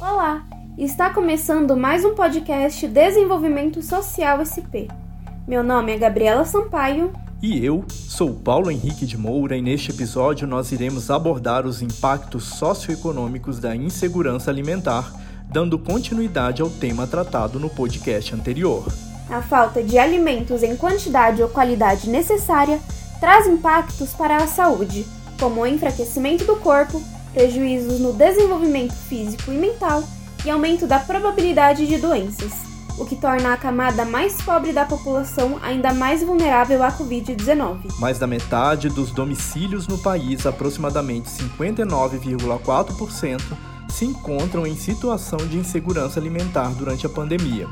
Olá! Está começando mais um podcast Desenvolvimento Social SP. Meu nome é Gabriela Sampaio. E eu sou Paulo Henrique de Moura e neste episódio nós iremos abordar os impactos socioeconômicos da insegurança alimentar, dando continuidade ao tema tratado no podcast anterior. A falta de alimentos em quantidade ou qualidade necessária traz impactos para a saúde, como o enfraquecimento do corpo, prejuízos no desenvolvimento físico e mental e aumento da probabilidade de doenças, o que torna a camada mais pobre da população ainda mais vulnerável à Covid-19. Mais da metade dos domicílios no país, aproximadamente 59,4%, se encontram em situação de insegurança alimentar durante a pandemia.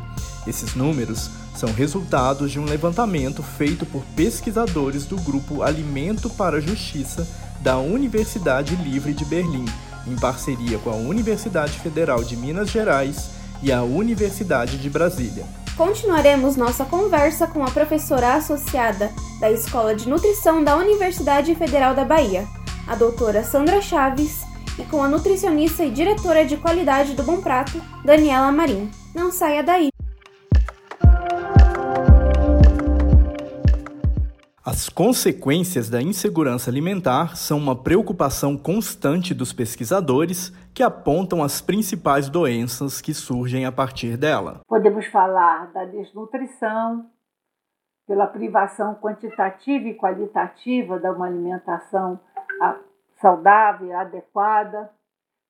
Esses números são resultados de um levantamento feito por pesquisadores do grupo Alimento para a Justiça da Universidade Livre de Berlim, em parceria com a Universidade Federal de Minas Gerais e a Universidade de Brasília. Continuaremos nossa conversa com a professora associada da Escola de Nutrição da Universidade Federal da Bahia, a doutora Sandra Chaves, e com a nutricionista e diretora de qualidade do Bom Prato, Daniela Marim. Não saia daí! As consequências da insegurança alimentar são uma preocupação constante dos pesquisadores que apontam as principais doenças que surgem a partir dela. Podemos falar da desnutrição, pela privação quantitativa e qualitativa de uma alimentação saudável, adequada.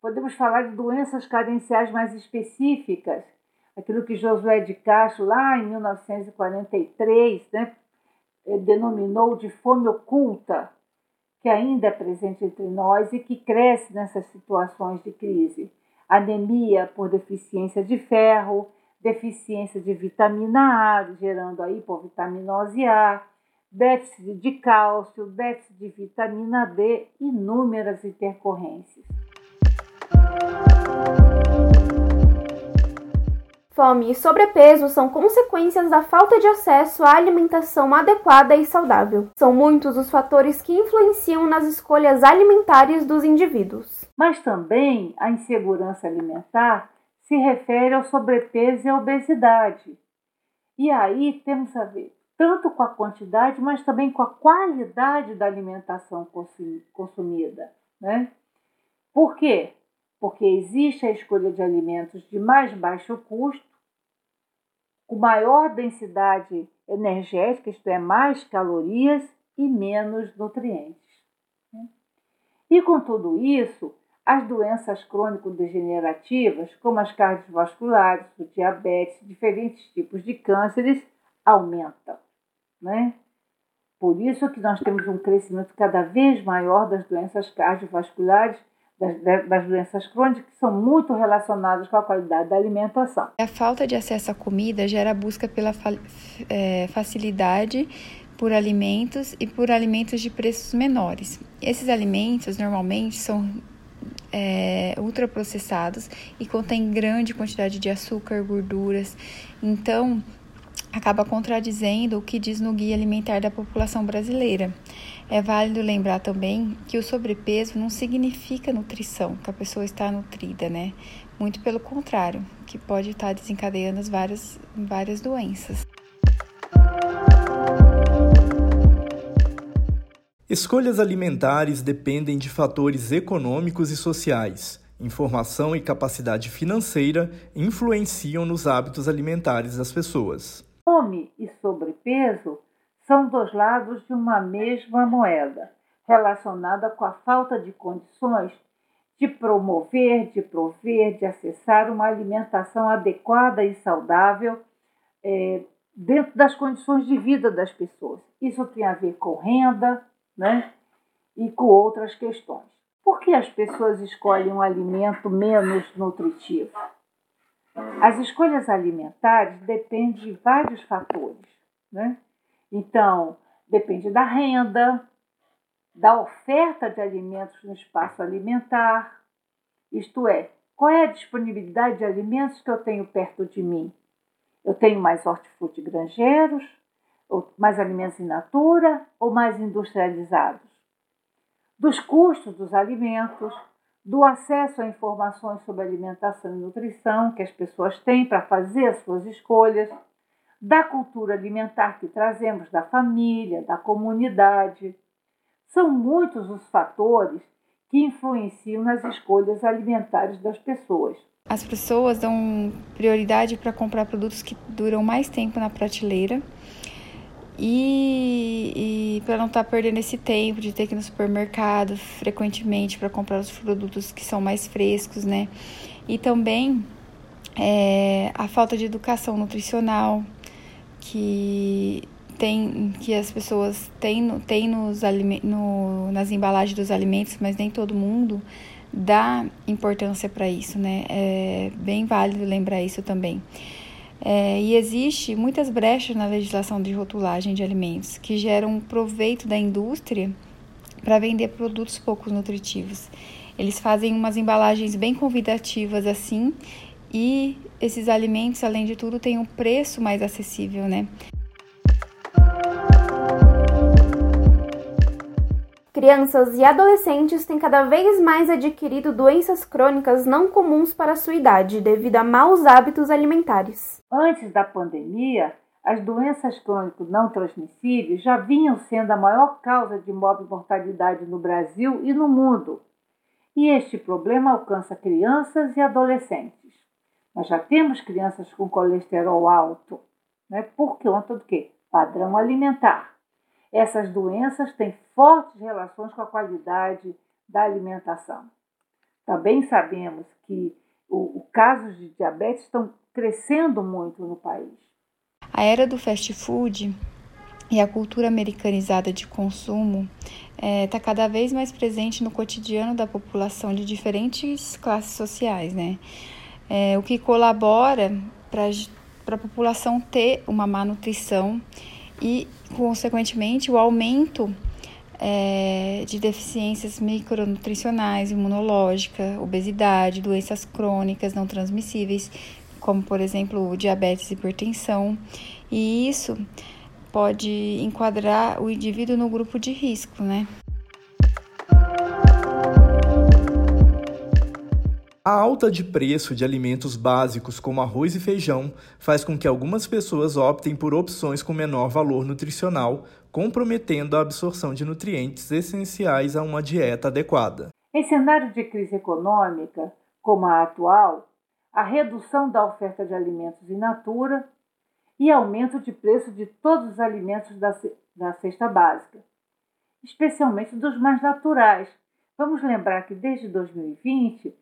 Podemos falar de doenças carenciais mais específicas, aquilo que Josué de Castro, lá em 1943, né, denominou de fome oculta, que ainda é presente entre nós e que cresce nessas situações de crise. Anemia por deficiência de ferro, deficiência de vitamina A, gerando a hipovitaminose A, déficit de cálcio, déficit de vitamina D, inúmeras intercorrências. Fome e sobrepeso são consequências da falta de acesso à alimentação adequada e saudável. São muitos os fatores que influenciam nas escolhas alimentares dos indivíduos. Mas também a insegurança alimentar se refere ao sobrepeso e à obesidade. E aí temos a ver tanto com a quantidade, mas também com a qualidade da alimentação consumida. Né? Por quê? Porque existe a escolha de alimentos de mais baixo custo, com maior densidade energética, isto é, mais calorias e menos nutrientes. Né? E com tudo isso, as doenças crônico-degenerativas, como as cardiovasculares, o diabetes, diferentes tipos de cânceres, aumentam né? Por isso que nós temos um crescimento cada vez maior das doenças cardiovasculares, das, das, doenças crônicas, que são muito relacionadas com a qualidade da alimentação. A falta de acesso à comida gera a busca pela é, facilidade por alimentos e por alimentos de preços menores. Esses alimentos normalmente são é, ultraprocessados e contêm grande quantidade de açúcar, gorduras. Então, acaba contradizendo o que diz no Guia Alimentar da População Brasileira. É válido lembrar também que o sobrepeso não significa nutrição, que a pessoa está nutrida, né? Muito pelo contrário, que pode estar desencadeando várias, várias doenças. Escolhas alimentares dependem de fatores econômicos e sociais. Informação e capacidade financeira influenciam nos hábitos alimentares das pessoas. Fome e sobrepeso são dois lados de uma mesma moeda, relacionada com a falta de condições de promover, de prover, de acessar uma alimentação adequada e saudável é, dentro das condições de vida das pessoas. Isso tem a ver com renda né, e com outras questões. Por que as pessoas escolhem um alimento menos nutritivo? As escolhas alimentares dependem de vários fatores. Né? Então, depende da renda, da oferta de alimentos no espaço alimentar, isto é, qual é a disponibilidade de alimentos que eu tenho perto de mim? Eu tenho mais hortifruti granjeiros, ou mais alimentos in natura ou mais industrializados? Dos custos dos alimentos, do acesso a informações sobre alimentação e nutrição que as pessoas têm para fazer as suas escolhas, da cultura alimentar que trazemos da família, da comunidade. São muitos os fatores que influenciam nas escolhas alimentares das pessoas. As pessoas dão prioridade para comprar produtos que duram mais tempo na prateleira e, e para não estar tá perdendo esse tempo de ter que ir no supermercado frequentemente para comprar os produtos que são mais frescos, né? E também é, a falta de educação nutricional que tem que as pessoas têm, têm nos, no, nas embalagens dos alimentos, mas nem todo mundo dá importância para isso, né? É bem válido lembrar isso também. É, e existe muitas brechas na legislação de rotulagem de alimentos que geram proveito da indústria para vender produtos pouco nutritivos. Eles fazem umas embalagens bem convidativas assim e esses alimentos, além de tudo, têm um preço mais acessível, né? Crianças e adolescentes têm cada vez mais adquirido doenças crônicas não comuns para sua idade devido a maus hábitos alimentares. Antes da pandemia, as doenças crônicas não transmissíveis já vinham sendo a maior causa de mortalidade no Brasil e no mundo. E este problema alcança crianças e adolescentes. Nós já temos crianças com colesterol alto, né? por conta do quê? Padrão alimentar. Essas doenças têm fortes relações com a qualidade da alimentação. Também sabemos que o, o casos de diabetes estão crescendo muito no país. A era do fast food e a cultura americanizada de consumo está é, tá cada vez mais presente no cotidiano da população de diferentes classes sociais, né? É, o que colabora para a população ter uma má nutrição e, consequentemente, o aumento é, de deficiências micronutricionais, imunológica, obesidade, doenças crônicas não transmissíveis, como por exemplo diabetes e hipertensão. E isso pode enquadrar o indivíduo no grupo de risco, né? A alta de preço de alimentos básicos como arroz e feijão faz com que algumas pessoas optem por opções com menor valor nutricional, comprometendo a absorção de nutrientes essenciais a uma dieta adequada. Em cenário de crise econômica, como a atual, a redução da oferta de alimentos in natura e aumento de preço de todos os alimentos da, da cesta básica, especialmente dos mais naturais. Vamos lembrar que desde 2020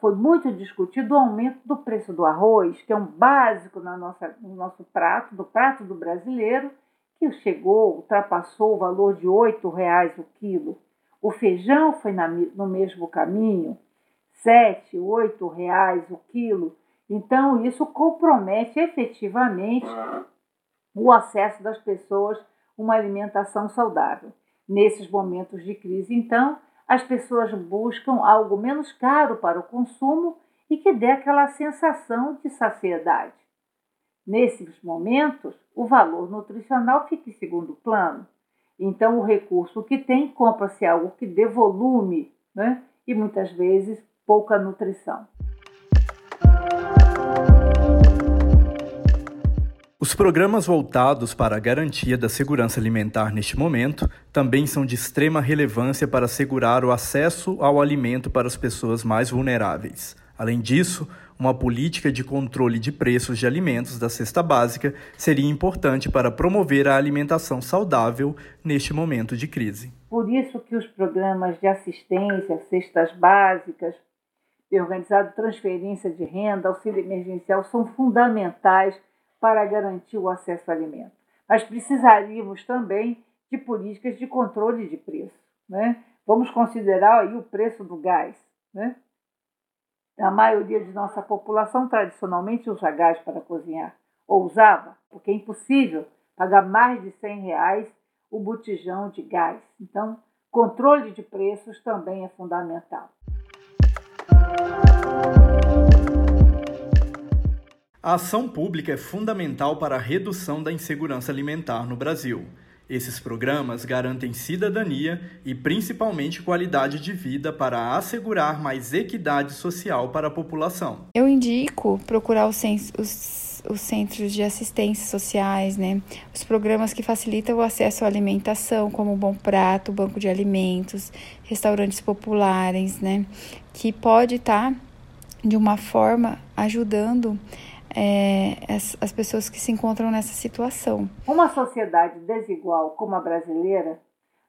foi muito discutido o aumento do preço do arroz, que é um básico na nossa, no nosso prato, do prato do brasileiro, que chegou, ultrapassou o valor de R$ reais o quilo. O feijão foi na, no mesmo caminho, R$ 7, R$ reais o quilo. Então, isso compromete efetivamente o acesso das pessoas a uma alimentação saudável. Nesses momentos de crise, então, as pessoas buscam algo menos caro para o consumo e que dê aquela sensação de saciedade. Nesses momentos, o valor nutricional fica em segundo plano. Então, o recurso que tem compra-se algo que dê volume né? e muitas vezes pouca nutrição. Os programas voltados para a garantia da segurança alimentar neste momento também são de extrema relevância para assegurar o acesso ao alimento para as pessoas mais vulneráveis. Além disso, uma política de controle de preços de alimentos da cesta básica seria importante para promover a alimentação saudável neste momento de crise. Por isso que os programas de assistência, cestas básicas, organizado transferência de renda, auxílio emergencial são fundamentais para garantir o acesso ao alimento. Mas precisaríamos também de políticas de controle de preço. Né? Vamos considerar aí o preço do gás. Né? A maioria de nossa população tradicionalmente usa gás para cozinhar, ou usava, porque é impossível pagar mais de 100 reais o botijão de gás. Então, controle de preços também é fundamental. A ação pública é fundamental para a redução da insegurança alimentar no Brasil. Esses programas garantem cidadania e principalmente qualidade de vida para assegurar mais equidade social para a população. Eu indico procurar os, os, os centros de assistência sociais, né? Os programas que facilitam o acesso à alimentação, como o Bom Prato, Banco de Alimentos, restaurantes populares, né? Que pode estar, tá, de uma forma, ajudando é, as, as pessoas que se encontram nessa situação. Uma sociedade desigual como a brasileira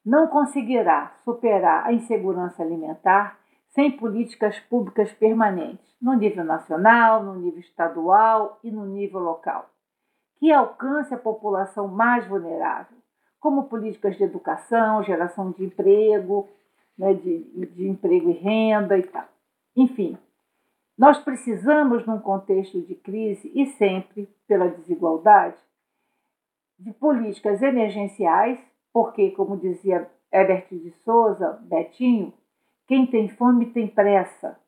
não conseguirá superar a insegurança alimentar sem políticas públicas permanentes, no nível nacional, no nível estadual e no nível local, que alcance a população mais vulnerável, como políticas de educação, geração de emprego, né, de, de emprego e renda e tal. Enfim, nós precisamos, num contexto de crise e sempre pela desigualdade, de políticas emergenciais, porque, como dizia Herbert de Souza, Betinho, quem tem fome tem pressa.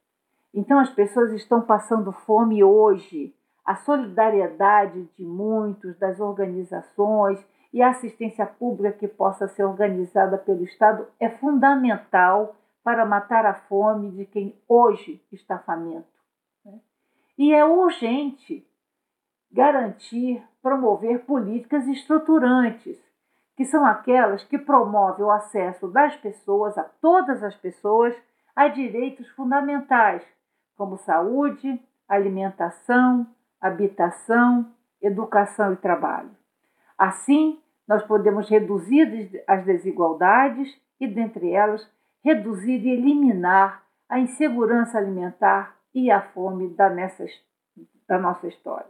Então as pessoas estão passando fome hoje. A solidariedade de muitos, das organizações e a assistência pública que possa ser organizada pelo Estado é fundamental para matar a fome de quem hoje está faminto. E é urgente garantir, promover políticas estruturantes, que são aquelas que promovem o acesso das pessoas, a todas as pessoas, a direitos fundamentais, como saúde, alimentação, habitação, educação e trabalho. Assim, nós podemos reduzir as desigualdades e, dentre elas, reduzir e eliminar a insegurança alimentar e a fome da, nessa, da nossa história.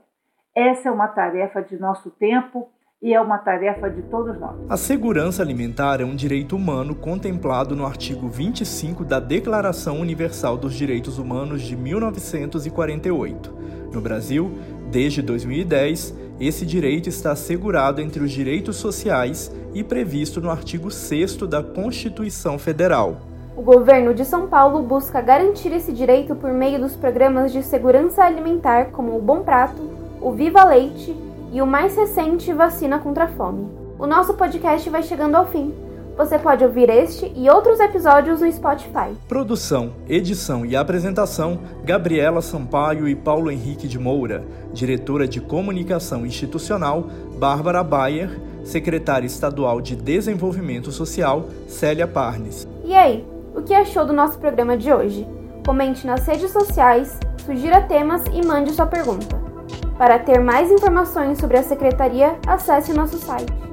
Essa é uma tarefa de nosso tempo e é uma tarefa de todos nós. A segurança alimentar é um direito humano contemplado no artigo 25 da Declaração Universal dos Direitos Humanos de 1948. No Brasil, desde 2010, esse direito está assegurado entre os direitos sociais e previsto no artigo 6 da Constituição Federal. O governo de São Paulo busca garantir esse direito por meio dos programas de segurança alimentar como o Bom Prato, o Viva Leite e o mais recente Vacina contra a Fome. O nosso podcast vai chegando ao fim. Você pode ouvir este e outros episódios no Spotify. Produção, edição e apresentação: Gabriela Sampaio e Paulo Henrique de Moura. Diretora de Comunicação Institucional: Bárbara Bayer. Secretária Estadual de Desenvolvimento Social: Célia Parnes. E aí? O que achou do nosso programa de hoje. Comente nas redes sociais, sugira temas e mande sua pergunta. Para ter mais informações sobre a secretaria, acesse nosso site.